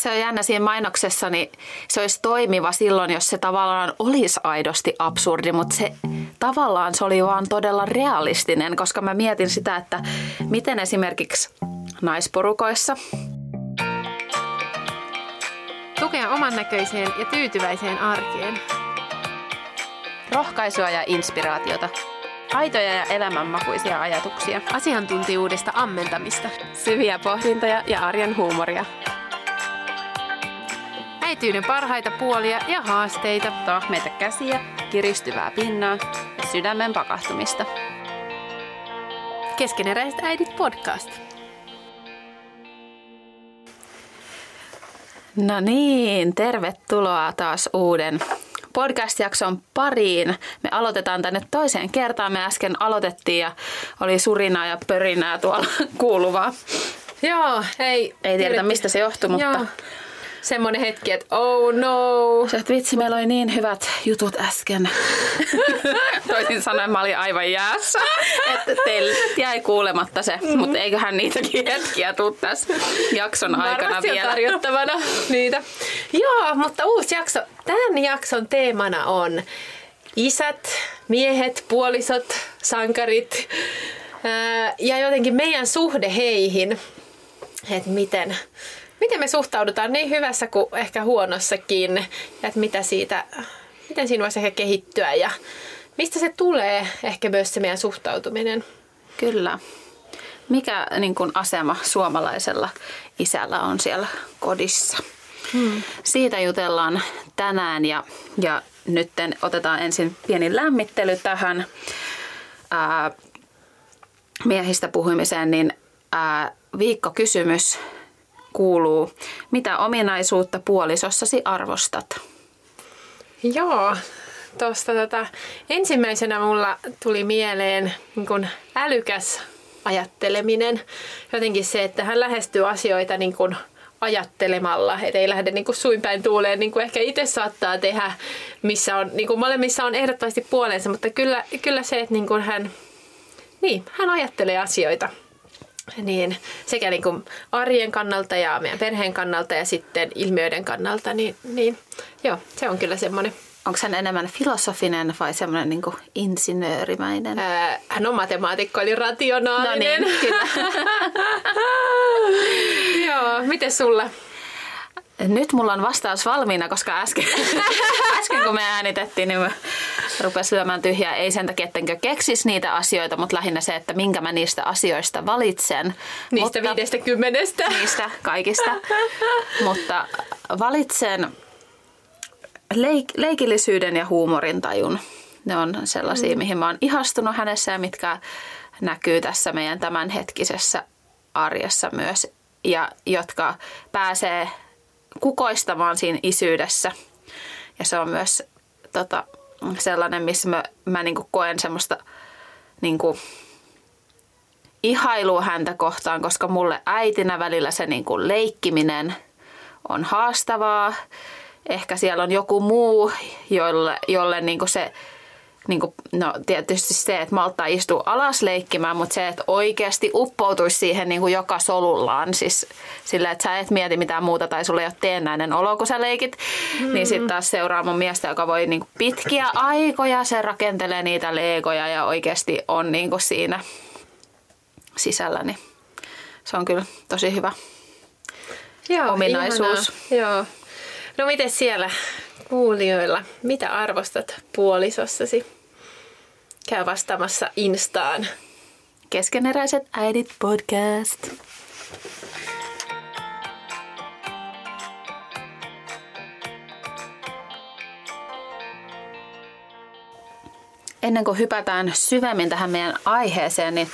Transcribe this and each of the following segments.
Se on jännä siinä mainoksessa, niin se olisi toimiva silloin, jos se tavallaan olisi aidosti absurdi, mutta se tavallaan se oli vaan todella realistinen, koska mä mietin sitä, että miten esimerkiksi naisporukoissa Tukea oman näköiseen ja tyytyväiseen arkeen. rohkaisua ja inspiraatiota, aitoja ja elämänmakuisia ajatuksia, Asiantuntijuudesta ammentamista. syviä pohdintoja ja arjen huumoria. Äityyden parhaita puolia ja haasteita. Tahmeita käsiä, kiristyvää pinnaa ja sydämen pakahtumista. Keskeneräiset äidit podcast. No niin, tervetuloa taas uuden podcast-jakson pariin. Me aloitetaan tänne toiseen kertaan. Me äsken aloitettiin ja oli surinaa ja pörinää tuolla kuuluvaa. Joo, ei. Ei tiedetä mistä se johtui, mutta Joo. Semmoinen hetki, että oh no. että vitsi, meillä oli niin hyvät jutut äsken. Toisin sanoen mä olin aivan jäässä, että teille jäi kuulematta se, mm. mutta eiköhän niitäkin hetkiä tuu tässä jakson aikana Varmasti vielä. tarjottavana niitä. Joo, mutta uusi jakso. Tämän jakson teemana on isät, miehet, puolisot, sankarit ja jotenkin meidän suhde heihin. Että miten, miten me suhtaudutaan niin hyvässä kuin ehkä huonossakin. Ja että mitä siitä, miten siinä voisi ehkä kehittyä ja mistä se tulee ehkä myös se meidän suhtautuminen. Kyllä. Mikä niin kuin asema suomalaisella isällä on siellä kodissa? Hmm. Siitä jutellaan tänään ja, ja nyt otetaan ensin pieni lämmittely tähän ää, miehistä puhumiseen, niin ää, viikkokysymys kuuluu, mitä ominaisuutta puolisossasi arvostat? Joo, tuosta tota, ensimmäisenä mulla tuli mieleen niin kun älykäs ajatteleminen. Jotenkin se, että hän lähestyy asioita niin kun ajattelemalla, että ei lähde niin kuin suinpäin tuuleen, niin kuin ehkä itse saattaa tehdä, missä on, niin kuin molemmissa on ehdottomasti puolensa, mutta kyllä, kyllä se, että niin kuin hän, niin, hän ajattelee asioita niin sekä niin kuin arjen kannalta ja meidän perheen kannalta ja sitten ilmiöiden kannalta, niin, niin joo, se on kyllä semmoinen. Onko hän enemmän filosofinen vai semmoinen niin insinöörimäinen? Ää, hän on matemaatikko, eli rationaalinen. No niin, kyllä. joo, miten sulla? Nyt mulla on vastaus valmiina, koska äsken, äsken kun me äänitettiin, niin mä rupesin lyömään tyhjää. Ei sen takia, ettenkö keksis niitä asioita, mutta lähinnä se, että minkä mä niistä asioista valitsen. Niistä mutta, viidestä kymmenestä. Niistä kaikista. mutta valitsen leik- leikillisyyden ja huumorintajun. Ne on sellaisia, mm. mihin mä oon ihastunut hänessä ja mitkä näkyy tässä meidän tämänhetkisessä arjessa myös. Ja jotka pääsee kukoistamaan siinä isyydessä. Ja se on myös tota, sellainen, missä mä, mä niinku koen semmoista niinku, ihailua häntä kohtaan, koska mulle äitinä välillä se niinku leikkiminen on haastavaa. Ehkä siellä on joku muu, jolle, jolle niinku se niin kuin, no tietysti se, että malttaa istua alas leikkimään, mutta se, että oikeasti uppoutuisi siihen niin kuin joka solullaan. Siis sillä, että sä et mieti mitään muuta tai sulle ei ole teennäinen olo, kun sä leikit. Mm-hmm. Niin sitten taas seuraa mun miestä, joka voi niin kuin pitkiä aikoja, se rakentelee niitä leegoja ja oikeasti on niin kuin siinä sisällä. Niin se on kyllä tosi hyvä Joo, ominaisuus. Ihanaa. Joo. No miten siellä kuulijoilla, mitä arvostat puolisossasi? Käy vastaamassa Instaan. Keskeneräiset äidit podcast. Ennen kuin hypätään syvemmin tähän meidän aiheeseen, niin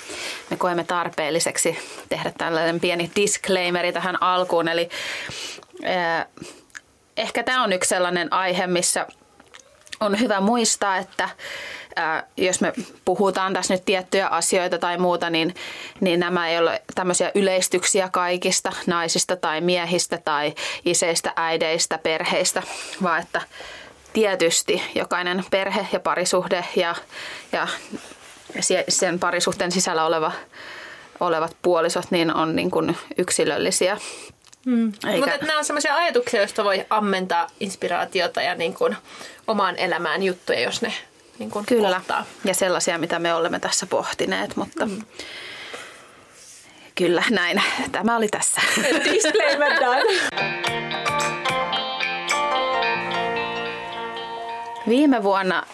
me koemme tarpeelliseksi tehdä tällainen pieni disclaimeri tähän alkuun. Eli ehkä tämä on yksi sellainen aihe, missä on hyvä muistaa, että ää, jos me puhutaan tässä nyt tiettyjä asioita tai muuta, niin, niin nämä ei ole tämmöisiä yleistyksiä kaikista naisista tai miehistä tai iseistä, äideistä, perheistä, vaan että tietysti jokainen perhe ja parisuhde ja, ja sen parisuhteen sisällä oleva, olevat puolisot niin on niin kuin yksilöllisiä. Mm. Eikä... Mutta nämä on sellaisia ajatuksia, joista voi ammentaa inspiraatiota ja niin kuin omaan elämään juttuja, jos ne niin kuin Kyllä, kohtaa. ja sellaisia, mitä me olemme tässä pohtineet, mutta mm. kyllä näin. Tämä oli tässä. Disclaimer done. Viime vuonna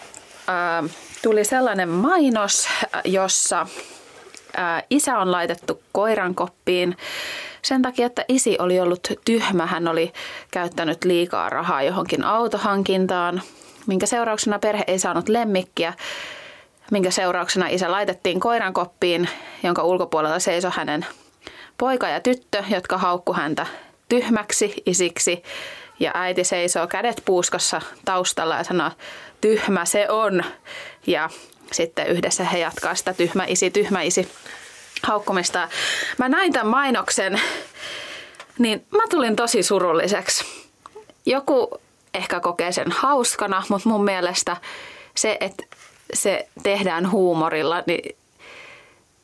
äh, tuli sellainen mainos, jossa äh, isä on laitettu koirankoppiin sen takia, että isi oli ollut tyhmä. Hän oli käyttänyt liikaa rahaa johonkin autohankintaan, minkä seurauksena perhe ei saanut lemmikkiä, minkä seurauksena isä laitettiin koirankoppiin, jonka ulkopuolella seisoi hänen poika ja tyttö, jotka haukku häntä tyhmäksi isiksi. Ja äiti seisoo kädet puuskassa taustalla ja sanoo, tyhmä se on. Ja sitten yhdessä he jatkaa sitä tyhmä isi, tyhmä isi haukkumista. Mä näin tämän mainoksen, niin mä tulin tosi surulliseksi. Joku ehkä kokee sen hauskana, mutta mun mielestä se, että se tehdään huumorilla, niin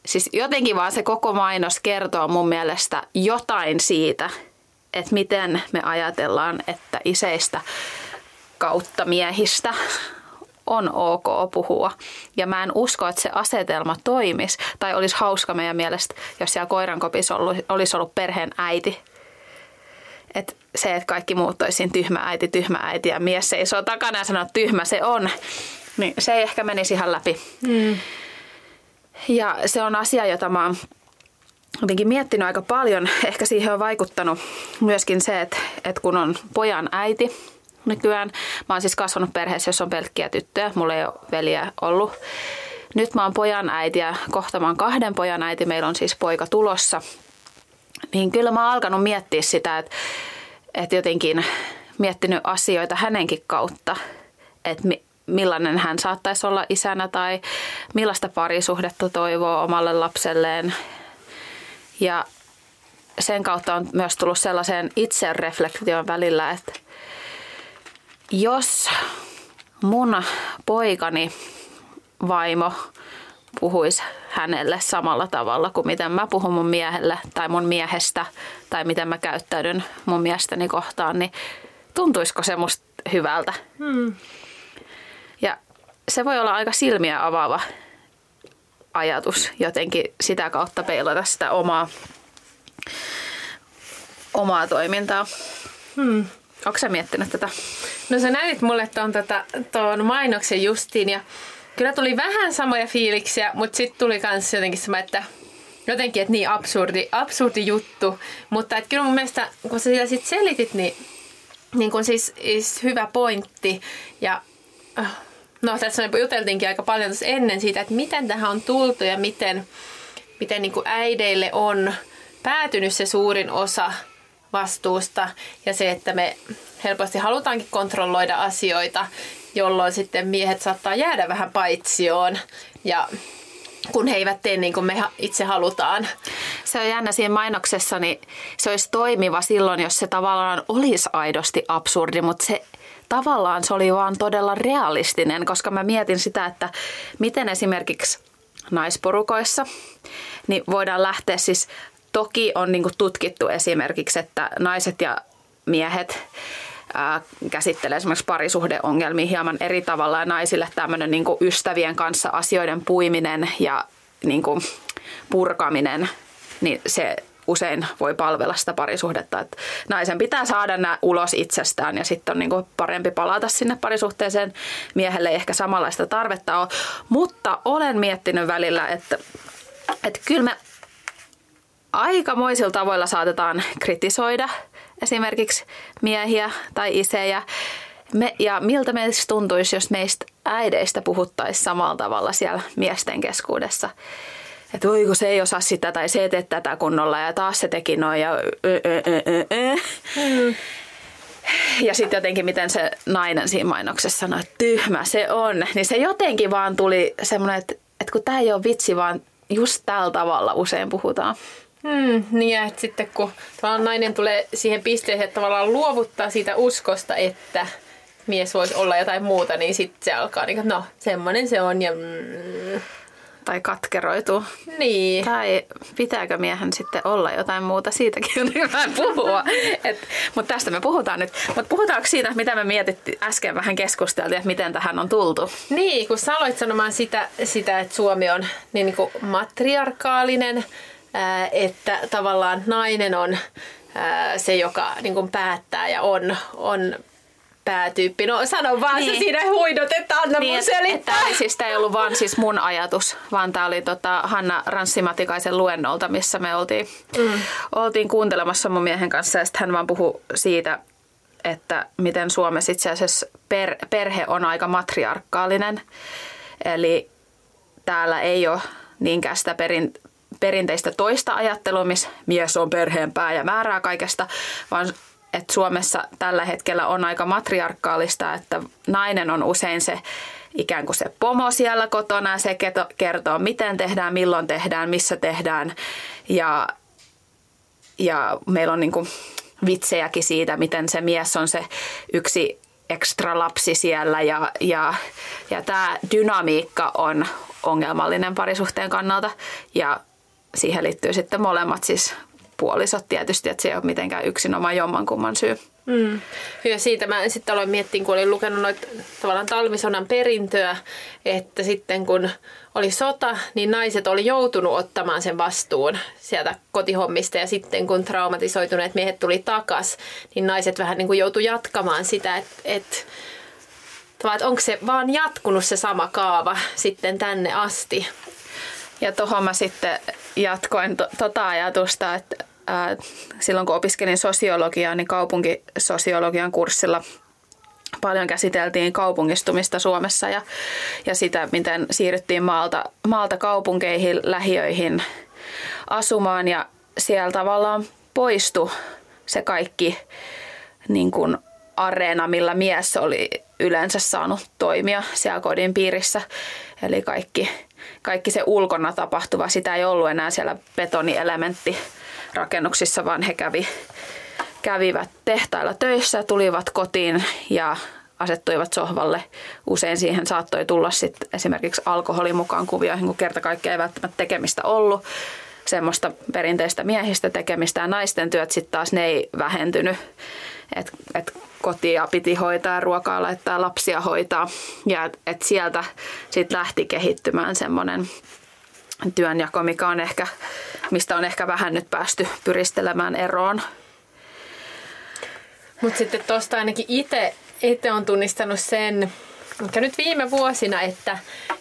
siis jotenkin vaan se koko mainos kertoo mun mielestä jotain siitä, että miten me ajatellaan, että iseistä kautta miehistä on ok puhua. Ja mä en usko, että se asetelma toimisi tai olisi hauska meidän mielestä, jos siellä koirankopissa olisi ollut perheen äiti. Et se, että kaikki muut olisiin tyhmä äiti, tyhmä äiti ja mies seisoo takana ja sanoo, että tyhmä se on, niin se ei ehkä menisi ihan läpi. Mm. Ja se on asia, jota mä oon jotenkin miettinyt aika paljon. Ehkä siihen on vaikuttanut myöskin se, että, että kun on pojan äiti nykyään. Mä oon siis kasvanut perheessä, jossa on pelkkiä tyttöjä. Mulla ei ole veliä ollut. Nyt mä oon pojan äiti ja kohta mä oon kahden pojan äiti. Meillä on siis poika tulossa. Niin kyllä mä oon alkanut miettiä sitä, että, että jotenkin miettinyt asioita hänenkin kautta. Että millainen hän saattaisi olla isänä tai millaista parisuhdetta toivoo omalle lapselleen. Ja sen kautta on myös tullut sellaiseen itsereflektion välillä, että jos mun poikani vaimo puhuisi hänelle samalla tavalla kuin miten mä puhun mun miehelle tai mun miehestä tai miten mä käyttäydyn mun miestäni kohtaan, niin tuntuisiko se musta hyvältä? Hmm. Ja se voi olla aika silmiä avaava ajatus jotenkin sitä kautta peilata sitä omaa, omaa toimintaa. Hmm. Onko sä miettinyt tätä? No sä näytit mulle tuon tota, mainoksen justiin ja kyllä tuli vähän samoja fiiliksiä, mutta sitten tuli myös jotenkin sama, että jotenkin, että niin absurdi, absurdi juttu. Mutta että kyllä mun mielestä, kun sä sitä sitten selitit, niin, niin kun siis, siis hyvä pointti. Ja äh, no tässä me juteltiinkin aika paljon ennen siitä, että miten tähän on tultu ja miten, miten niin kuin äideille on päätynyt se suurin osa vastuusta ja se, että me helposti halutaankin kontrolloida asioita, jolloin sitten miehet saattaa jäädä vähän paitsioon ja kun he eivät tee niin kuin me itse halutaan. Se on jännä siinä mainoksessa, niin se olisi toimiva silloin, jos se tavallaan olisi aidosti absurdi, mutta se tavallaan se oli vaan todella realistinen, koska mä mietin sitä, että miten esimerkiksi naisporukoissa, niin voidaan lähteä siis Toki on niin tutkittu esimerkiksi, että naiset ja miehet käsittelee esimerkiksi parisuhdeongelmia hieman eri tavalla ja naisille tämmöinen niin ystävien kanssa asioiden puiminen ja niin kuin purkaminen, niin se usein voi palvella sitä parisuhdetta. Että naisen pitää saada nämä ulos itsestään ja sitten on niin kuin parempi palata sinne parisuhteeseen. Miehelle ei ehkä samanlaista tarvetta ole, mutta olen miettinyt välillä, että, että kyllä me aikamoisilla tavoilla saatetaan kritisoida esimerkiksi miehiä tai isejä. Me, ja miltä meistä tuntuisi, jos meistä äideistä puhuttaisiin samalla tavalla siellä miesten keskuudessa. Että voi kun se ei osaa sitä tai se ei tee tätä kunnolla ja taas se teki noin ja ö, ö, ö, ö, ö. Mm. ja sitten jotenkin miten se nainen siinä mainoksessa sanoi, että tyhmä se on. Niin se jotenkin vaan tuli semmoinen, että, että kun tämä ei ole vitsi, vaan just tällä tavalla usein puhutaan. Hmm, niin ja että sitten kun nainen tulee siihen pisteeseen, että tavallaan luovuttaa siitä uskosta, että mies voisi olla jotain muuta, niin sitten se alkaa niin kuin, no semmoinen se on ja mm, tai katkeroituu. Niin. Tai pitääkö miehen sitten olla jotain muuta, siitäkin on hyvä puhua. Mutta tästä me puhutaan nyt. Mutta puhutaanko siitä, mitä me mietittiin äsken vähän keskusteltiin, että miten tähän on tultu? Niin, kun sä aloit sanomaan sitä, sitä että Suomi on niin, niin kuin matriarkaalinen, että tavallaan nainen on se, joka niin kuin päättää ja on, on päätyyppi. No sano vaan niin. se siinä huidot, että anna niin, mun selittää. Että, siis, tämä ei ollut vaan siis mun ajatus, vaan tämä oli tota Hanna Ranssimatikaisen luennolta, missä me oltiin, mm. oltiin kuuntelemassa mun miehen kanssa ja sitten hän vaan puhui siitä, että miten Suomessa itse asiassa per, perhe on aika matriarkkaalinen. Eli täällä ei ole niinkään sitä perin, perinteistä toista ajattelua, missä mies on perheen pää ja määrää kaikesta, vaan että Suomessa tällä hetkellä on aika matriarkaalista, että nainen on usein se ikään kuin se pomo siellä kotona, se kertoo miten tehdään, milloin tehdään, missä tehdään. Ja, ja meillä on niin kuin vitsejäkin siitä, miten se mies on se yksi ekstra lapsi siellä ja, ja, ja tämä dynamiikka on ongelmallinen parisuhteen kannalta. Ja siihen liittyy sitten molemmat siis puolisot tietysti, että se ei ole mitenkään yksinomaan jommankumman syy. Mm. Ja siitä mä sitten aloin miettiä, kun olin lukenut noita tavallaan talvisodan perintöä, että sitten kun oli sota, niin naiset oli joutunut ottamaan sen vastuun sieltä kotihommista ja sitten kun traumatisoituneet miehet tuli takas, niin naiset vähän niin kuin joutui jatkamaan sitä, että, että että onko se vaan jatkunut se sama kaava sitten tänne asti. Ja tuohon mä sitten jatkoin to, tota ajatusta, että ää, silloin kun opiskelin sosiologiaa, niin kaupunkisosiologian kurssilla paljon käsiteltiin kaupungistumista Suomessa ja, ja sitä, miten siirryttiin maalta, maalta kaupunkeihin, lähiöihin asumaan ja siellä tavallaan poistui se kaikki niin kuin areena, millä mies oli yleensä saanut toimia siellä kodin piirissä. Eli kaikki, kaikki se ulkona tapahtuva, sitä ei ollut enää siellä betonielementti rakennuksissa, vaan he kävi, kävivät tehtailla töissä, tulivat kotiin ja asettuivat sohvalle. Usein siihen saattoi tulla sit esimerkiksi alkoholi mukaan kuvioihin, kun kerta kaikkea ei välttämättä tekemistä ollut. Semmoista perinteistä miehistä tekemistä ja naisten työt sitten taas ne ei vähentynyt. Et, et kotia piti hoitaa, ruokaa laittaa, lapsia hoitaa. Ja et sieltä sitten lähti kehittymään semmoinen työnjako, mikä on ehkä, mistä on ehkä vähän nyt päästy pyristelemään eroon. Mutta sitten tuosta ainakin itse on tunnistanut sen, mikä nyt viime vuosina, että,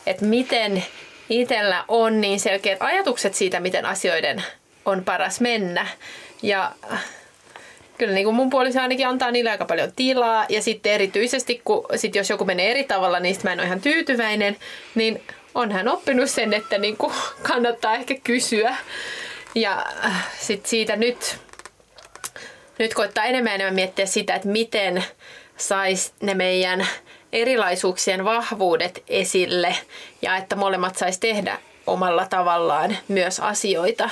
että miten itsellä on niin selkeät ajatukset siitä, miten asioiden on paras mennä. Ja kyllä niin kuin mun puoliso ainakin antaa niille aika paljon tilaa. Ja sitten erityisesti, kun sit jos joku menee eri tavalla, niin mä en ole ihan tyytyväinen, niin on hän oppinut sen, että niin kuin kannattaa ehkä kysyä. Ja äh, sitten siitä nyt, nyt koittaa enemmän enemmän miettiä sitä, että miten sais ne meidän erilaisuuksien vahvuudet esille ja että molemmat sais tehdä omalla tavallaan myös asioita.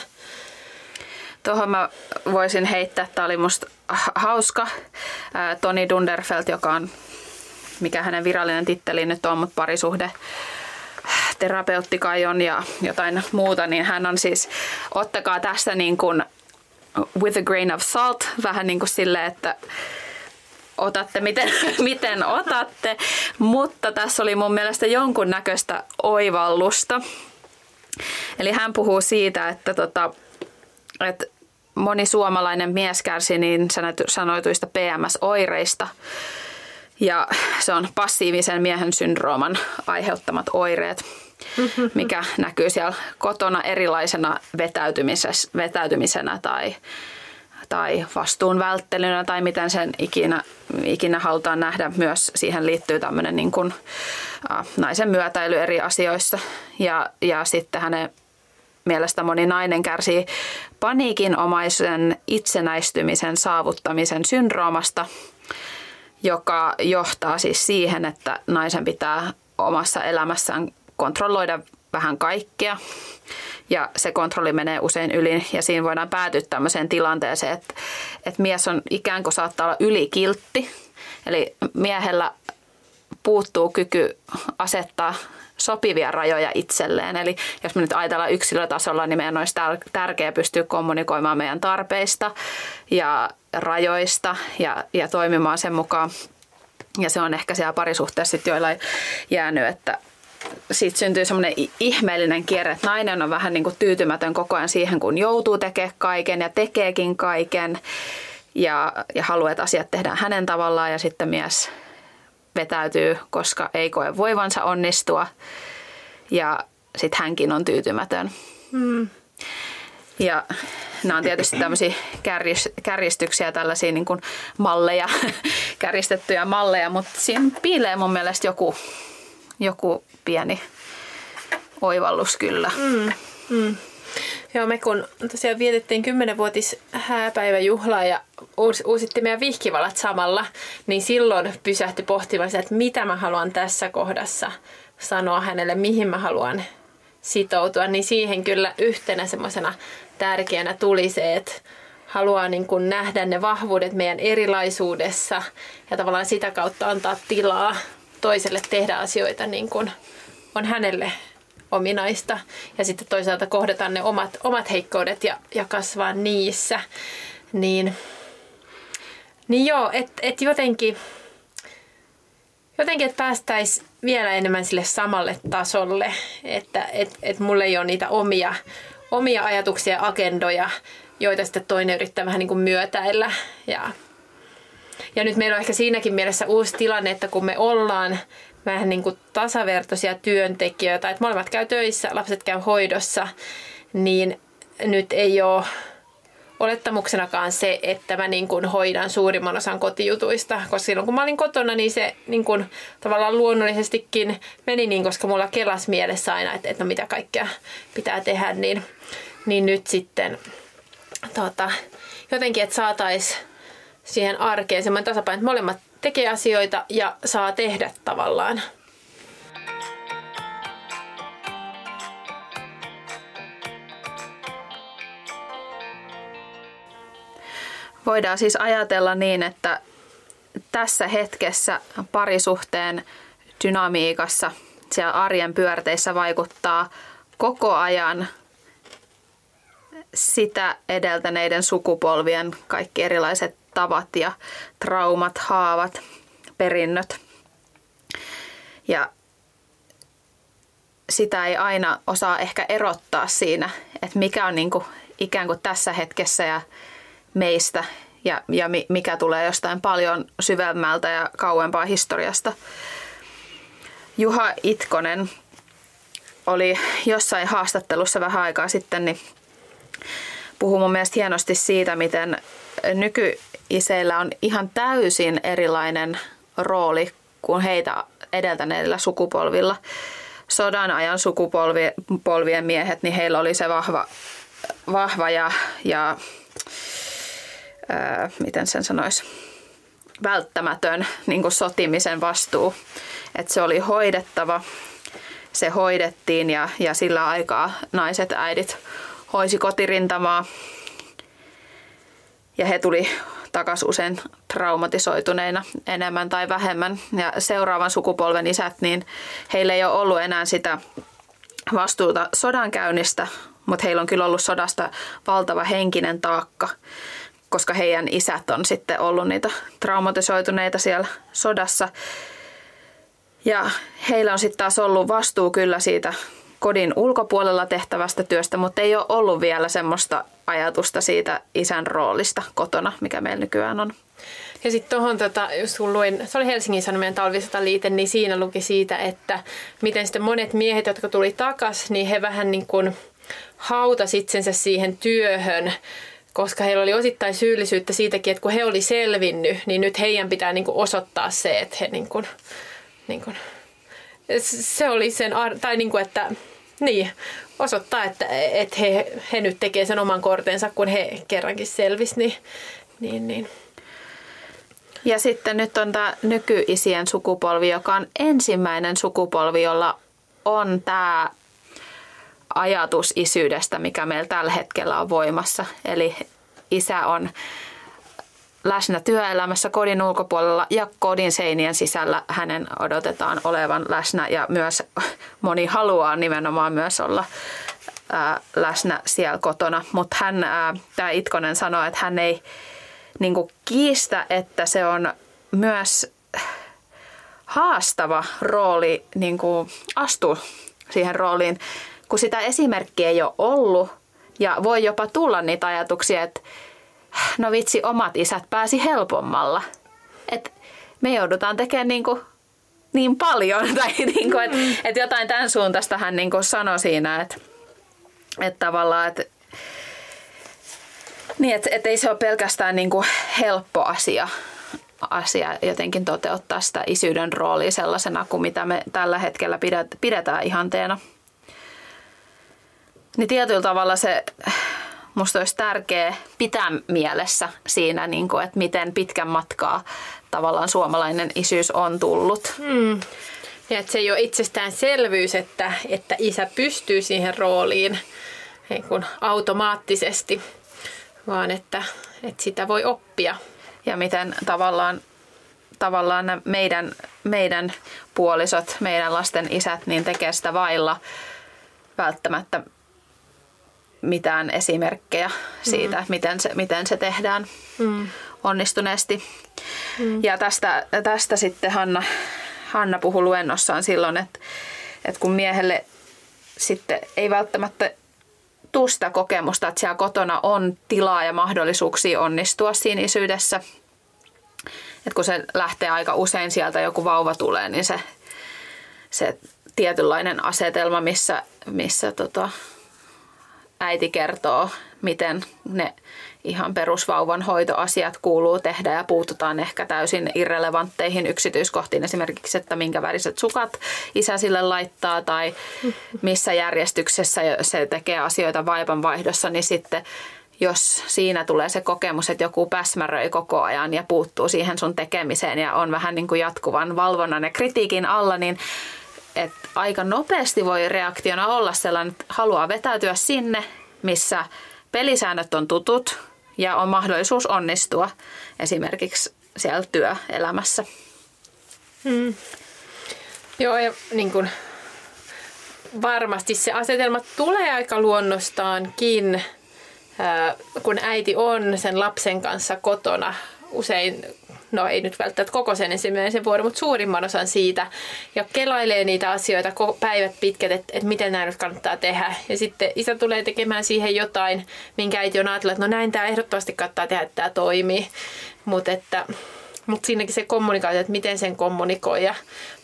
Tuohon mä voisin heittää, tämä oli musta hauska. Toni Dunderfeld, joka on, mikä hänen virallinen titteli nyt on, mutta parisuhde terapeutti kai on ja jotain muuta, niin hän on siis, ottakaa tästä niin kuin with a grain of salt, vähän niin kuin sille, että otatte miten, miten otatte, mutta tässä oli mun mielestä jonkun näköistä oivallusta. Eli hän puhuu siitä, että, tota, että moni suomalainen mies kärsi niin sanoituista PMS-oireista. Ja se on passiivisen miehen syndrooman aiheuttamat oireet, mikä näkyy siellä kotona erilaisena vetäytymisenä tai, tai vastuun välttelynä tai miten sen ikinä, ikinä halutaan nähdä. Myös siihen liittyy tämmöinen niin kuin, äh, naisen myötäily eri asioissa ja, ja sitten hänen mielestä moni nainen kärsii paniikinomaisen itsenäistymisen saavuttamisen syndroomasta. joka johtaa siis siihen, että naisen pitää omassa elämässään kontrolloida vähän kaikkea. Ja se kontrolli menee usein yli ja siinä voidaan päätyä tämmöiseen tilanteeseen, että, että mies on ikään kuin saattaa olla ylikiltti. Eli miehellä puuttuu kyky asettaa sopivia rajoja itselleen. Eli jos me nyt ajatellaan yksilötasolla, niin meidän olisi tärkeää pystyä kommunikoimaan meidän tarpeista ja rajoista ja, ja toimimaan sen mukaan. Ja se on ehkä siellä parisuhteessa joilla jäänyt, että siitä syntyy semmoinen ihmeellinen kierre, että nainen on vähän niin kuin tyytymätön koko ajan siihen, kun joutuu tekemään kaiken ja tekeekin kaiken ja, ja haluaa, että asiat tehdään hänen tavallaan ja sitten mies vetäytyy, koska ei koe voivansa onnistua ja sitten hänkin on tyytymätön. Mm. Ja nämä on tietysti tämmöisiä kärjistyksiä, tällaisia niin kuin malleja, kärjistettyjä malleja, mutta siinä piilee mun mielestä joku, joku pieni oivallus kyllä. Mm, mm. Joo, me kun tosiaan vietettiin 10-vuotis hääpäiväjuhlaa ja uusitti meidän vihkivalat samalla, niin silloin pysähty pohtimaan että mitä mä haluan tässä kohdassa sanoa hänelle, mihin mä haluan sitoutua, niin siihen kyllä yhtenä semmoisena tärkeänä tuli se, että haluaa niin kuin nähdä ne vahvuudet meidän erilaisuudessa ja tavallaan sitä kautta antaa tilaa toiselle tehdä asioita niin kuin on hänelle ominaista. Ja sitten toisaalta kohdata ne omat, omat heikkoudet ja, ja kasvaa niissä. Niin, niin joo, että et jotenkin, jotenkin, että päästäisiin vielä enemmän sille samalle tasolle, että et, et mulle ei ole niitä omia, omia ajatuksia ja agendoja, joita sitten toinen yrittää vähän niin kuin myötäillä. Ja, ja nyt meillä on ehkä siinäkin mielessä uusi tilanne, että kun me ollaan vähän niin kuin tasavertoisia työntekijöitä, että molemmat käy töissä, lapset käy hoidossa, niin nyt ei ole olettamuksenakaan se, että mä niin kuin hoidan suurimman osan kotijutuista, koska silloin kun mä olin kotona, niin se niin kuin tavallaan luonnollisestikin meni niin, koska mulla kelas mielessä aina, että, että no mitä kaikkea pitää tehdä, niin, niin nyt sitten tota, jotenkin, että saataisiin siihen arkeen semmoinen tasapaino, että molemmat tekee asioita ja saa tehdä tavallaan. Voidaan siis ajatella niin, että tässä hetkessä parisuhteen dynamiikassa siellä arjen pyörteissä vaikuttaa koko ajan sitä edeltäneiden sukupolvien kaikki erilaiset tavat ja traumat, haavat, perinnöt. Ja sitä ei aina osaa ehkä erottaa siinä, että mikä on niin kuin ikään kuin tässä hetkessä ja meistä ja, ja mikä tulee jostain paljon syvemmältä ja kauempaa historiasta. Juha Itkonen oli jossain haastattelussa vähän aikaa sitten, niin puhuu mun mielestä hienosti siitä, miten nykyiseillä on ihan täysin erilainen rooli kuin heitä edeltäneillä sukupolvilla. Sodan ajan sukupolvien miehet, niin heillä oli se vahva, vahva ja, ja ää, miten sen sanoisi, välttämätön niin kuin sotimisen vastuu. Että se oli hoidettava, se hoidettiin ja, ja sillä aikaa naiset, äidit hoisi kotirintamaa ja he tuli takaisin usein traumatisoituneina enemmän tai vähemmän. Ja seuraavan sukupolven isät, niin heillä ei ole ollut enää sitä vastuuta sodankäynnistä, mutta heillä on kyllä ollut sodasta valtava henkinen taakka, koska heidän isät on sitten ollut niitä traumatisoituneita siellä sodassa. Ja heillä on sitten taas ollut vastuu kyllä siitä kodin ulkopuolella tehtävästä työstä, mutta ei ole ollut vielä semmoista ajatusta siitä isän roolista kotona, mikä meillä nykyään on. Ja sitten tuohon, tota, just kun luin, se oli Helsingin Sanomien talvisotaliite, niin siinä luki siitä, että miten sitten monet miehet, jotka tuli takas, niin he vähän niin kuin hautas itsensä siihen työhön, koska heillä oli osittain syyllisyyttä siitäkin, että kun he oli selvinnyt, niin nyt heidän pitää niin kuin osoittaa se, että he niin kuin, niin kuin, se oli sen, tai niin kuin, että niin, osoittaa, että, että he, he nyt tekee sen oman kortensa, kun he kerrankin selvisi, niin, niin, niin. Ja sitten nyt on tämä nykyisien sukupolvi, joka on ensimmäinen sukupolvi, jolla on tämä ajatus isyydestä, mikä meillä tällä hetkellä on voimassa. Eli isä on läsnä työelämässä kodin ulkopuolella ja kodin seinien sisällä hänen odotetaan olevan läsnä ja myös moni haluaa nimenomaan myös olla ää, läsnä siellä kotona. Mutta hän, tämä Itkonen sanoi, että hän ei niin kiistä, että se on myös haastava rooli niin astua siihen rooliin, kun sitä esimerkkiä ei ole ollut ja voi jopa tulla niitä ajatuksia, että no vitsi, omat isät pääsi helpommalla. Et me joudutaan tekemään niin, kuin niin paljon, tai niin kuin, että, että jotain tämän suuntaista hän niin kuin sanoi siinä, että, että tavallaan, että niin, että, että ei se ole pelkästään niin kuin helppo asia, asia jotenkin toteuttaa sitä isyyden roolia sellaisena kuin mitä me tällä hetkellä pidetään ihanteena. Niin tietyllä tavalla se musta olisi tärkeä pitää mielessä siinä, niin kuin, että miten pitkän matkaa tavallaan suomalainen isyys on tullut. Hmm. Ja että se ei ole itsestäänselvyys, että, että isä pystyy siihen rooliin niin kuin automaattisesti, vaan että, että sitä voi oppia. Ja miten tavallaan, tavallaan meidän, meidän puolisot, meidän lasten isät, niin tekee sitä vailla välttämättä mitään esimerkkejä siitä, mm. miten, se, miten se tehdään mm. onnistuneesti. Mm. Ja tästä, tästä sitten Hanna, Hanna puhui luennossaan silloin, että, että kun miehelle sitten ei välttämättä tuu sitä kokemusta, että siellä kotona on tilaa ja mahdollisuuksia onnistua siinä isyydessä. Että kun se lähtee aika usein sieltä joku vauva tulee, niin se, se tietynlainen asetelma, missä, missä tota, äiti kertoo, miten ne ihan perusvauvan hoitoasiat kuuluu tehdä ja puututaan ehkä täysin irrelevantteihin yksityiskohtiin. Esimerkiksi, että minkä väriset sukat isä sille laittaa tai missä järjestyksessä se tekee asioita vaipanvaihdossa, niin sitten jos siinä tulee se kokemus, että joku päsmäröi koko ajan ja puuttuu siihen sun tekemiseen ja on vähän niin kuin jatkuvan valvonnan ja kritiikin alla, niin että aika nopeasti voi reaktiona olla sellainen, että haluaa vetäytyä sinne, missä pelisäännöt on tutut ja on mahdollisuus onnistua esimerkiksi siellä työelämässä. Hmm. Joo, ja niin kun, varmasti se asetelma tulee aika luonnostaankin, kun äiti on sen lapsen kanssa kotona usein no ei nyt välttämättä koko sen ensimmäisen vuoden, mutta suurimman osan siitä. Ja kelailee niitä asioita päivät pitkät, että, että miten näin nyt kannattaa tehdä. Ja sitten isä tulee tekemään siihen jotain, minkä äiti on ajatellut, että no näin tämä ehdottomasti kannattaa tehdä, että tämä toimii. Mutta että mutta siinäkin se kommunikaatio, että miten sen kommunikoi. Ja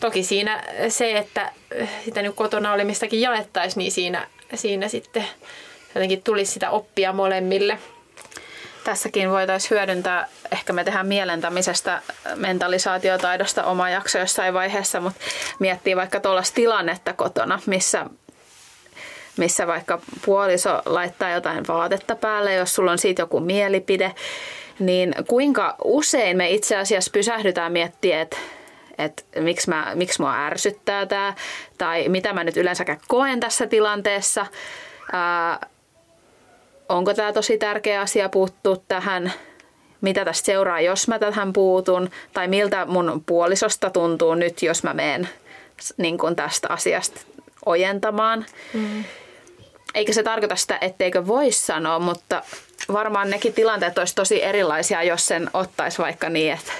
toki siinä se, että sitä nyt kotona olemistakin jaettaisiin, niin siinä, siinä sitten jotenkin tulisi sitä oppia molemmille tässäkin voitaisiin hyödyntää, ehkä me tehdään mielentämisestä mentalisaatiotaidosta oma jakso jossain vaiheessa, mutta miettii vaikka tuollaista tilannetta kotona, missä missä vaikka puoliso laittaa jotain vaatetta päälle, jos sulla on siitä joku mielipide, niin kuinka usein me itse asiassa pysähdytään miettiä, että että miksi, mä, miksi mua ärsyttää tämä, tai mitä mä nyt yleensäkään koen tässä tilanteessa. Ää, onko tämä tosi tärkeä asia puuttua tähän, mitä tästä seuraa, jos mä tähän puutun, tai miltä mun puolisosta tuntuu nyt, jos mä menen niin kuin tästä asiasta ojentamaan. Mm. Eikä se tarkoita sitä, etteikö voi sanoa, mutta varmaan nekin tilanteet olisi tosi erilaisia, jos sen ottaisi vaikka niin, että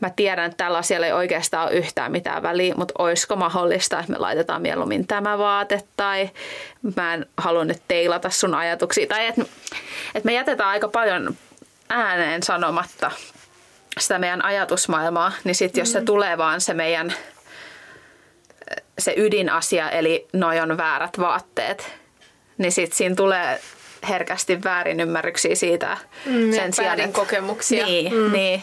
mä tiedän, että tällä asialla ei oikeastaan ole yhtään mitään väliä, mutta olisiko mahdollista, että me laitetaan mieluummin tämä vaate tai mä en halua nyt teilata sun ajatuksia. Tai että, että me jätetään aika paljon ääneen sanomatta sitä meidän ajatusmaailmaa, niin sitten jos se mm. tulee vaan se meidän se ydinasia, eli noi on väärät vaatteet, niin sitten siinä tulee herkästi väärinymmärryksiä siitä mm, sen sijaan, että, kokemuksia. Niin, mm. niin.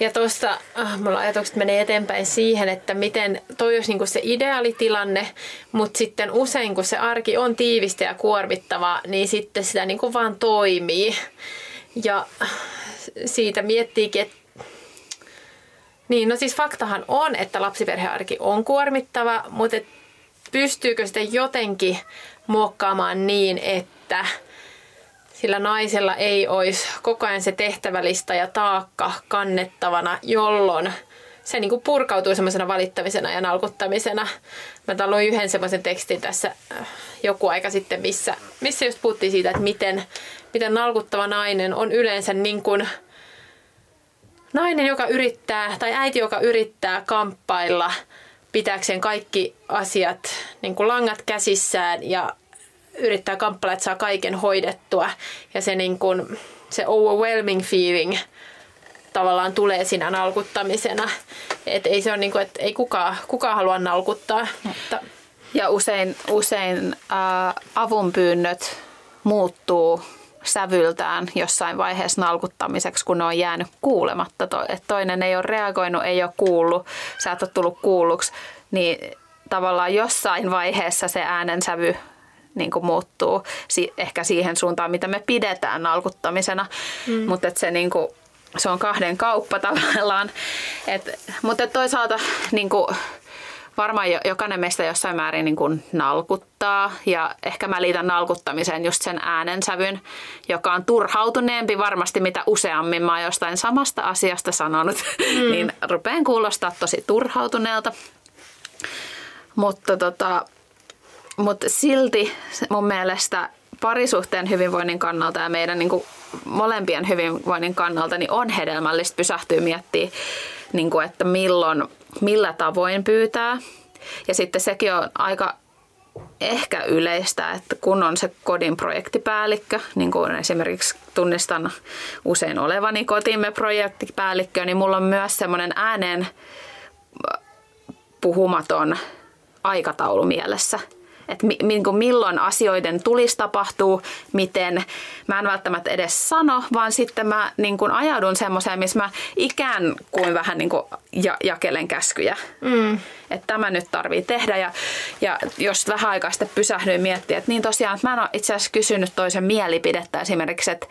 Ja tuosta äh, mulla ajatukset menee eteenpäin siihen, että miten toi olisi niinku se ideaalitilanne, mutta sitten usein kun se arki on tiivistä ja kuormittavaa, niin sitten sitä niinku vaan toimii. Ja siitä miettiikin, että Niin, no siis faktahan on, että lapsiperhearki on kuormittava, mutta pystyykö sitä jotenkin muokkaamaan niin, että sillä naisella ei olisi koko ajan se tehtävälista ja taakka kannettavana, jolloin se niin kuin purkautuu semmoisena valittamisena ja nalkuttamisena. Mä luin yhden semmoisen tekstin tässä äh, joku aika sitten, missä, missä just puhuttiin siitä, että miten, miten nalkuttava nainen on yleensä niin kuin nainen, joka yrittää, tai äiti, joka yrittää kamppailla pitääkseen kaikki asiat, niin kuin langat käsissään ja yrittää kamppailla, että saa kaiken hoidettua. Ja se, niin kuin, se overwhelming feeling tavallaan tulee siinä nalkuttamisena. Et ei se ole niin kuin, että ei kukaan, kukaan halua nalkuttaa. Mutta... Ja usein, usein äh, avunpyynnöt muuttuu sävyltään jossain vaiheessa nalkuttamiseksi, kun ne on jäänyt kuulematta. To, toinen ei ole reagoinut, ei ole kuullut, sä et ole tullut kuulluksi, niin tavallaan jossain vaiheessa se äänensävy niin kuin muuttuu si- ehkä siihen suuntaan, mitä me pidetään nalkuttamisena. Mm. Mutta se, niin kuin, se on kahden kauppa tavallaan. Et, mutta toisaalta niin kuin, varmaan jokainen meistä jossain määrin niin kuin nalkuttaa ja ehkä mä liitän nalkuttamiseen just sen äänensävyn, joka on turhautuneempi varmasti mitä useammin mä oon jostain samasta asiasta sanonut, mm. niin rupean kuulostaa tosi turhautuneelta. Mutta tota, mutta silti mun mielestä parisuhteen hyvinvoinnin kannalta ja meidän niin kuin molempien hyvinvoinnin kannalta niin on hedelmällistä pysähtyä miettiä, niin kuin, että milloin, millä tavoin pyytää. Ja sitten sekin on aika ehkä yleistä, että kun on se kodin projektipäällikkö, niin kuin esimerkiksi tunnistan usein olevani kotimme projektipäällikkö, niin mulla on myös semmoinen ääneen puhumaton aikataulu mielessä – että mi, niin kuin milloin asioiden tulisi tapahtua, miten. Mä en välttämättä edes sano, vaan sitten mä niin kuin ajaudun semmoiseen, missä mä ikään kuin vähän niin kuin ja, jakelen käskyjä. Mm. Että tämä nyt tarvii tehdä. Ja, ja jos vähän aikaa sitten pysähdyin miettiä, että niin tosiaan, että mä en ole itse asiassa kysynyt toisen mielipidettä esimerkiksi, että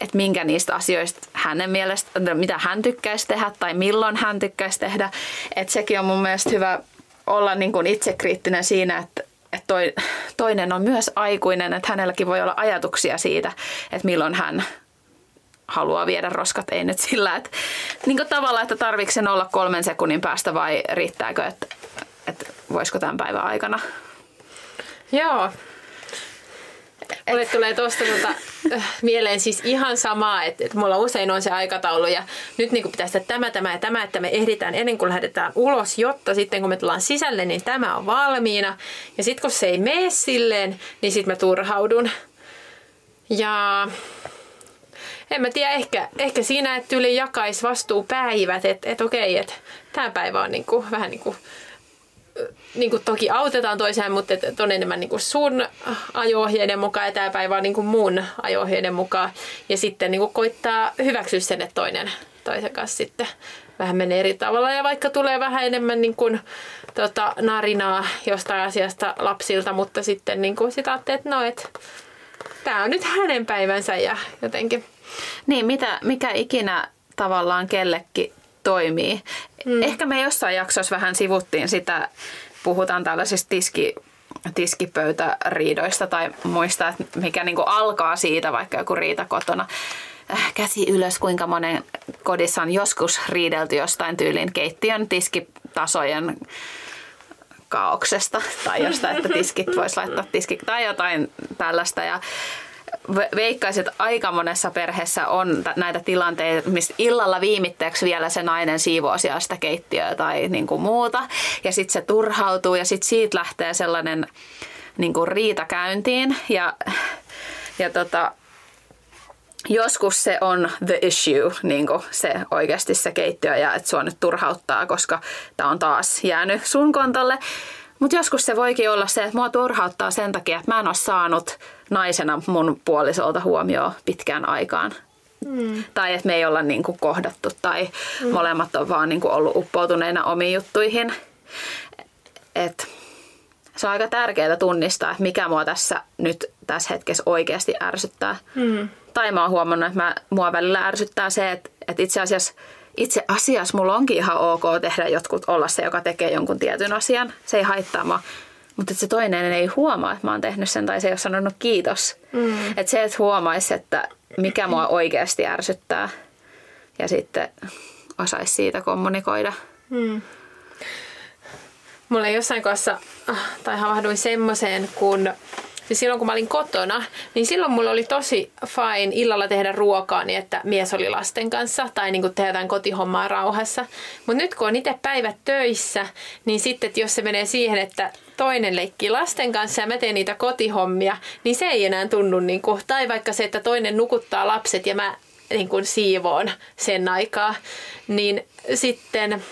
että minkä niistä asioista hänen mielestä, mitä hän tykkäisi tehdä tai milloin hän tykkäisi tehdä. Että sekin on mun mielestä hyvä olla niin kuin itsekriittinen siinä, että, että toi, toinen on myös aikuinen, että hänelläkin voi olla ajatuksia siitä, että milloin hän haluaa viedä roskat. Ei nyt sillä, että niin kuin tavallaan, että tarvitsen sen olla kolmen sekunnin päästä vai riittääkö, että, että voisiko tämän päivän aikana. Joo, Mulle tulee tuosta tota, äh, mieleen siis ihan samaa, että, että mulla usein on se aikataulu ja nyt niin pitäisi tehdä tämä, tämä ja tämä, että me ehditään ennen kuin lähdetään ulos, jotta sitten kun me tullaan sisälle, niin tämä on valmiina. Ja sitten kun se ei mene silleen, niin sitten mä turhaudun. Ja en mä tiedä, ehkä, ehkä siinä, että yli jakaisi vastuupäivät, että, että okei, että tämä päivä on niin kuin, vähän niin kuin niin kuin toki autetaan toiseen, mutta et on enemmän niin kuin sun ajo mukaan ja tämä päivä on niin kuin mun ajo mukaan. Ja sitten niin kuin koittaa hyväksyä sen, että toinen toisen kanssa sitten vähän menee eri tavalla. Ja vaikka tulee vähän enemmän niin kuin, tota, narinaa jostain asiasta lapsilta, mutta sitten niin kuin sitä ajattelee, että no, et, tämä on nyt hänen päivänsä ja jotenkin. Niin, mitä, mikä ikinä tavallaan kellekin toimii. Mm. Ehkä me jossain jaksossa vähän sivuttiin sitä, puhutaan tällaisista tiski, tiskipöytäriidoista tai muista, että mikä niin alkaa siitä, vaikka joku riita kotona. Äh, käsi ylös, kuinka monen kodissa on joskus riidelty jostain tyylin keittiön tiskitasojen kaauksesta tai jostain, että tiskit voisi laittaa tiskit tai jotain tällaista. Ja veikkaisin, että aika monessa perheessä on näitä tilanteita, mistä illalla viimitteeksi vielä se nainen siivoo sitä keittiöä tai niin kuin muuta. Ja sitten se turhautuu ja sitten siitä lähtee sellainen niin kuin riita käyntiin. Ja, ja tota, joskus se on the issue, niin kuin se oikeasti se keittiö ja että sua nyt turhauttaa, koska tämä on taas jäänyt sun kontolle. Mutta joskus se voikin olla se, että mua turhauttaa sen takia, että mä en ole saanut naisena mun puolisolta huomioon pitkään aikaan. Mm. Tai että me ei olla niin kuin kohdattu tai mm. molemmat on vaan niin kuin ollut uppoutuneina omiin juttuihin. Et se on aika tärkeää tunnistaa, että mikä mua tässä nyt tässä hetkessä oikeasti ärsyttää. Mm. Tai mä oon huomannut, että mä, mua välillä ärsyttää se, että, että itse asiassa itse asiassa mulla onkin ihan ok tehdä jotkut olla se, joka tekee jonkun tietyn asian. Se ei haittaa mua. Mutta se toinen ei huomaa, että mä oon tehnyt sen tai se ei ole sanonut kiitos. Mm. Että se, että huomaisi, että mikä mua oikeasti ärsyttää ja sitten osaisi siitä kommunikoida. Mm. Mulla jossain kohdassa, ah, tai havahduin semmoiseen, kun Siis silloin kun mä olin kotona, niin silloin mulla oli tosi fine illalla tehdä ruokaa niin, että mies oli lasten kanssa tai niin tehdä jotain kotihommaa rauhassa. Mutta nyt kun on itse päivät töissä, niin sitten että jos se menee siihen, että toinen leikkii lasten kanssa ja mä teen niitä kotihommia, niin se ei enää tunnu niin kuin, tai vaikka se, että toinen nukuttaa lapset ja mä niin kuin siivoon sen aikaa, niin sitten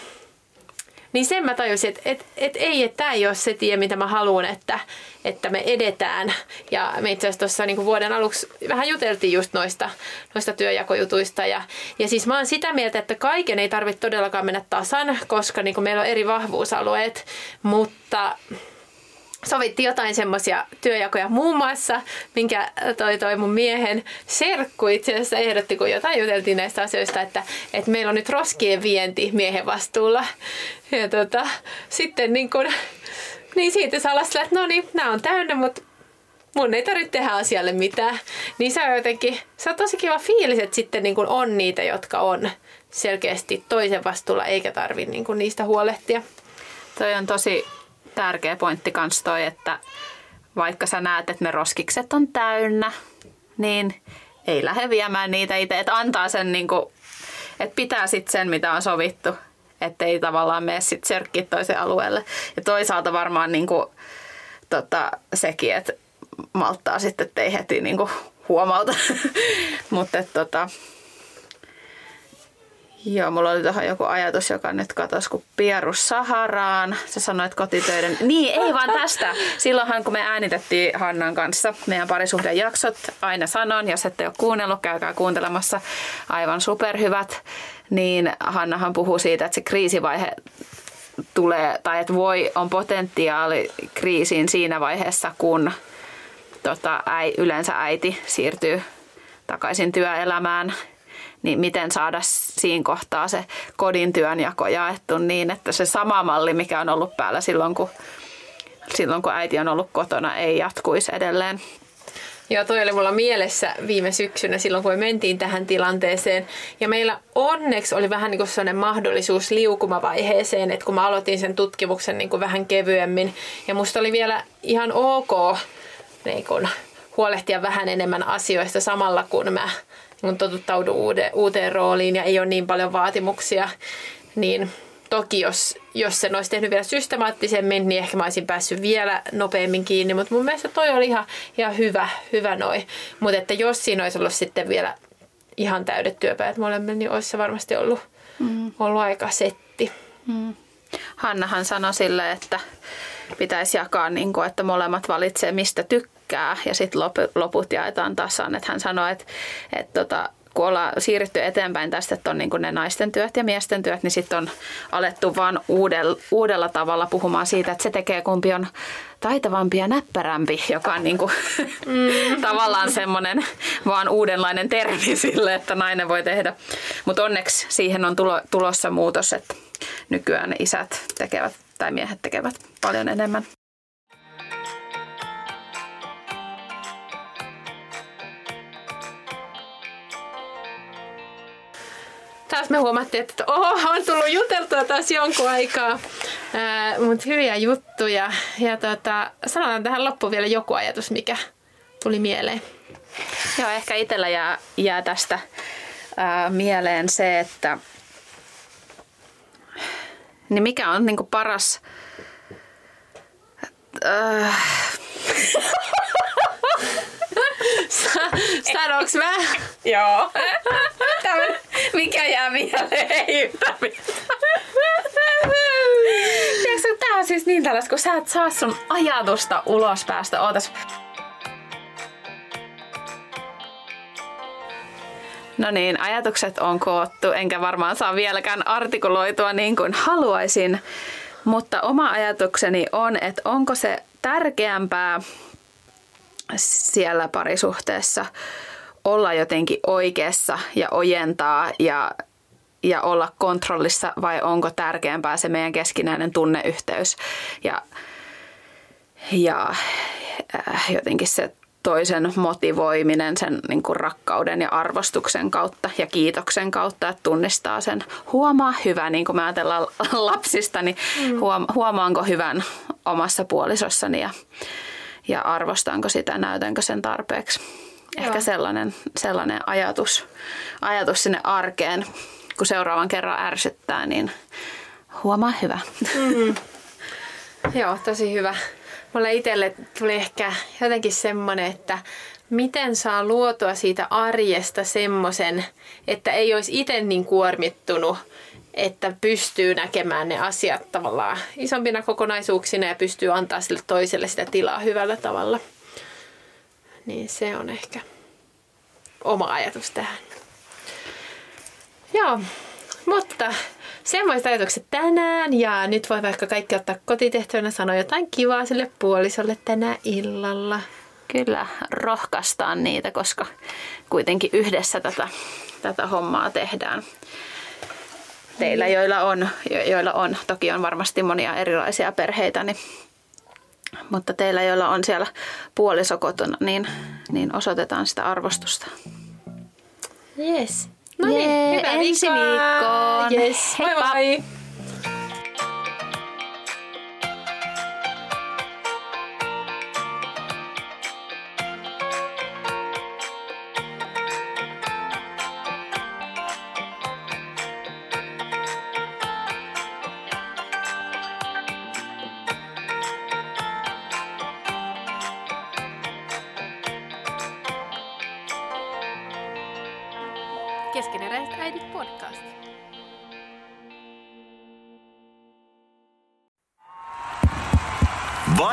niin sen mä tajusin, että et, et ei, että tämä ei ole se tie, mitä mä haluan, että, että me edetään. Ja me itse asiassa tuossa niin vuoden aluksi vähän juteltiin just noista, noista työjakojutuista. Ja, ja siis mä oon sitä mieltä, että kaiken ei tarvitse todellakaan mennä tasan, koska niin meillä on eri vahvuusalueet. Mutta sovittiin jotain semmoisia työjakoja muun muassa, minkä toi, toi mun miehen serkku itse asiassa ehdotti, kun jotain juteltiin näistä asioista, että, että meillä on nyt roskien vienti miehen vastuulla. Ja tota, sitten niin, kun, niin siitä saa että no niin, nämä on täynnä, mutta mun ei tarvitse tehdä asialle mitään. Niin se on jotenkin, se on tosi kiva fiilis, että sitten niin kun on niitä, jotka on selkeästi toisen vastuulla, eikä tarvitse niin niistä huolehtia. Toi on tosi tärkeä pointti kans toi, että vaikka sä näet, että ne roskikset on täynnä, niin ei lähde viemään niitä itse, että antaa sen niin kuin, että pitää sitten sen, mitä on sovittu, ettei tavallaan mene sitten serkkiä toiseen alueelle. Ja toisaalta varmaan niin kuin, tota, sekin, että malttaa sitten, ettei heti niin kuin, huomauta. Mutta tota, Joo, mulla oli tuohon joku ajatus, joka nyt katosi, kun Pierus Saharaan. Sä sanoit kotitöiden. Niin, ei vaan tästä. Silloinhan, kun me äänitettiin Hannan kanssa meidän jaksot, aina sanon, jos ette ole kuunnellut, käykää kuuntelemassa. Aivan superhyvät. Niin Hannahan puhuu siitä, että se kriisivaihe tulee, tai että voi, on potentiaali kriisiin siinä vaiheessa, kun tota, äi, yleensä äiti siirtyy takaisin työelämään niin miten saada siinä kohtaa se kodin työnjako jaettu niin, että se sama malli, mikä on ollut päällä silloin, kun, silloin kun äiti on ollut kotona, ei jatkuisi edelleen. Joo, toi oli mulla mielessä viime syksynä silloin, kun me mentiin tähän tilanteeseen. Ja meillä onneksi oli vähän niin kuin sellainen mahdollisuus liukumavaiheeseen, että kun mä aloitin sen tutkimuksen niin kuin vähän kevyemmin. Ja musta oli vielä ihan ok niin kuin, huolehtia vähän enemmän asioista samalla, kun mä kun totuttaudun uude, uuteen rooliin ja ei ole niin paljon vaatimuksia, niin toki jos, jos sen olisi tehnyt vielä systemaattisemmin, niin ehkä mä olisin päässyt vielä nopeammin kiinni, mutta mun mielestä toi oli ihan, ihan hyvä, hyvä noi. Mutta että jos siinä olisi ollut sitten vielä ihan täydet työpäät molemmille, niin olisi se varmasti ollut, mm. ollut aika setti. Mm. Hannahan sanoi sille, että pitäisi jakaa, niin kuin, että molemmat valitsee mistä tykkää tykkää ja sitten loput jaetaan tasan. Että hän sanoi, että, että tota, kun ollaan siirrytty eteenpäin tästä, että on niin ne naisten työt ja miesten työt, niin sitten on alettu vaan uudella, uudella tavalla puhumaan siitä, että se tekee kumpi on taitavampi ja näppärämpi, joka on niin kuin, mm. tavallaan semmoinen vaan uudenlainen termi sille, että nainen voi tehdä. Mutta onneksi siihen on tulo, tulossa muutos, että nykyään isät tekevät tai miehet tekevät paljon enemmän. Taas me huomattiin, että oho, on tullut juteltua taas jonkun aikaa. Mutta hyviä juttuja. Ja tota, sanotaan tähän loppuun vielä joku ajatus, mikä tuli mieleen. Joo, ehkä itsellä jää, jää tästä ää, mieleen se, että niin mikä on niin paras... Äh, Sanoks mä? Joo. Tämän, mikä jää mieleen? Ei tää on siis niin tällaista, kun sä et saa sun ajatusta ulos päästä. Ootas. No niin, ajatukset on koottu, enkä varmaan saa vieläkään artikuloitua niin kuin haluaisin. Mutta oma ajatukseni on, että onko se tärkeämpää siellä parisuhteessa olla jotenkin oikeassa ja ojentaa ja, ja olla kontrollissa vai onko tärkeämpää se meidän keskinäinen tunneyhteys ja, ja äh, jotenkin se toisen motivoiminen sen niin kuin rakkauden ja arvostuksen kautta ja kiitoksen kautta, että tunnistaa sen. Huomaa hyvä, niin kuin me ajatellaan lapsista, niin mm. huomaanko hyvän omassa puolisossani ja, ja arvostanko sitä, näytänkö sen tarpeeksi. Joo. Ehkä sellainen, sellainen ajatus, ajatus sinne arkeen, kun seuraavan kerran ärsyttää, niin huomaa hyvä. Mm. Joo, tosi hyvä. Mulle itselle tuli ehkä jotenkin semmoinen, että miten saa luotua siitä arjesta semmoisen, että ei olisi itse niin kuormittunut, että pystyy näkemään ne asiat tavallaan isompina kokonaisuuksina ja pystyy antaa sille toiselle sitä tilaa hyvällä tavalla. Niin se on ehkä oma ajatus tähän. Joo, mutta semmoiset ajatukset tänään ja nyt voi vaikka kaikki ottaa kotitehtävänä sanoa jotain kivaa sille puolisolle tänä illalla. Kyllä, rohkaistaan niitä, koska kuitenkin yhdessä tätä, tätä hommaa tehdään. Teillä, joilla on, joilla on, toki on varmasti monia erilaisia perheitä, niin, mutta teillä, joilla on siellä puoliso kotona, niin, niin osoitetaan sitä arvostusta. Yes. No niin, hyvää ensi viikkoon. Yes. Heippa. Moi moi.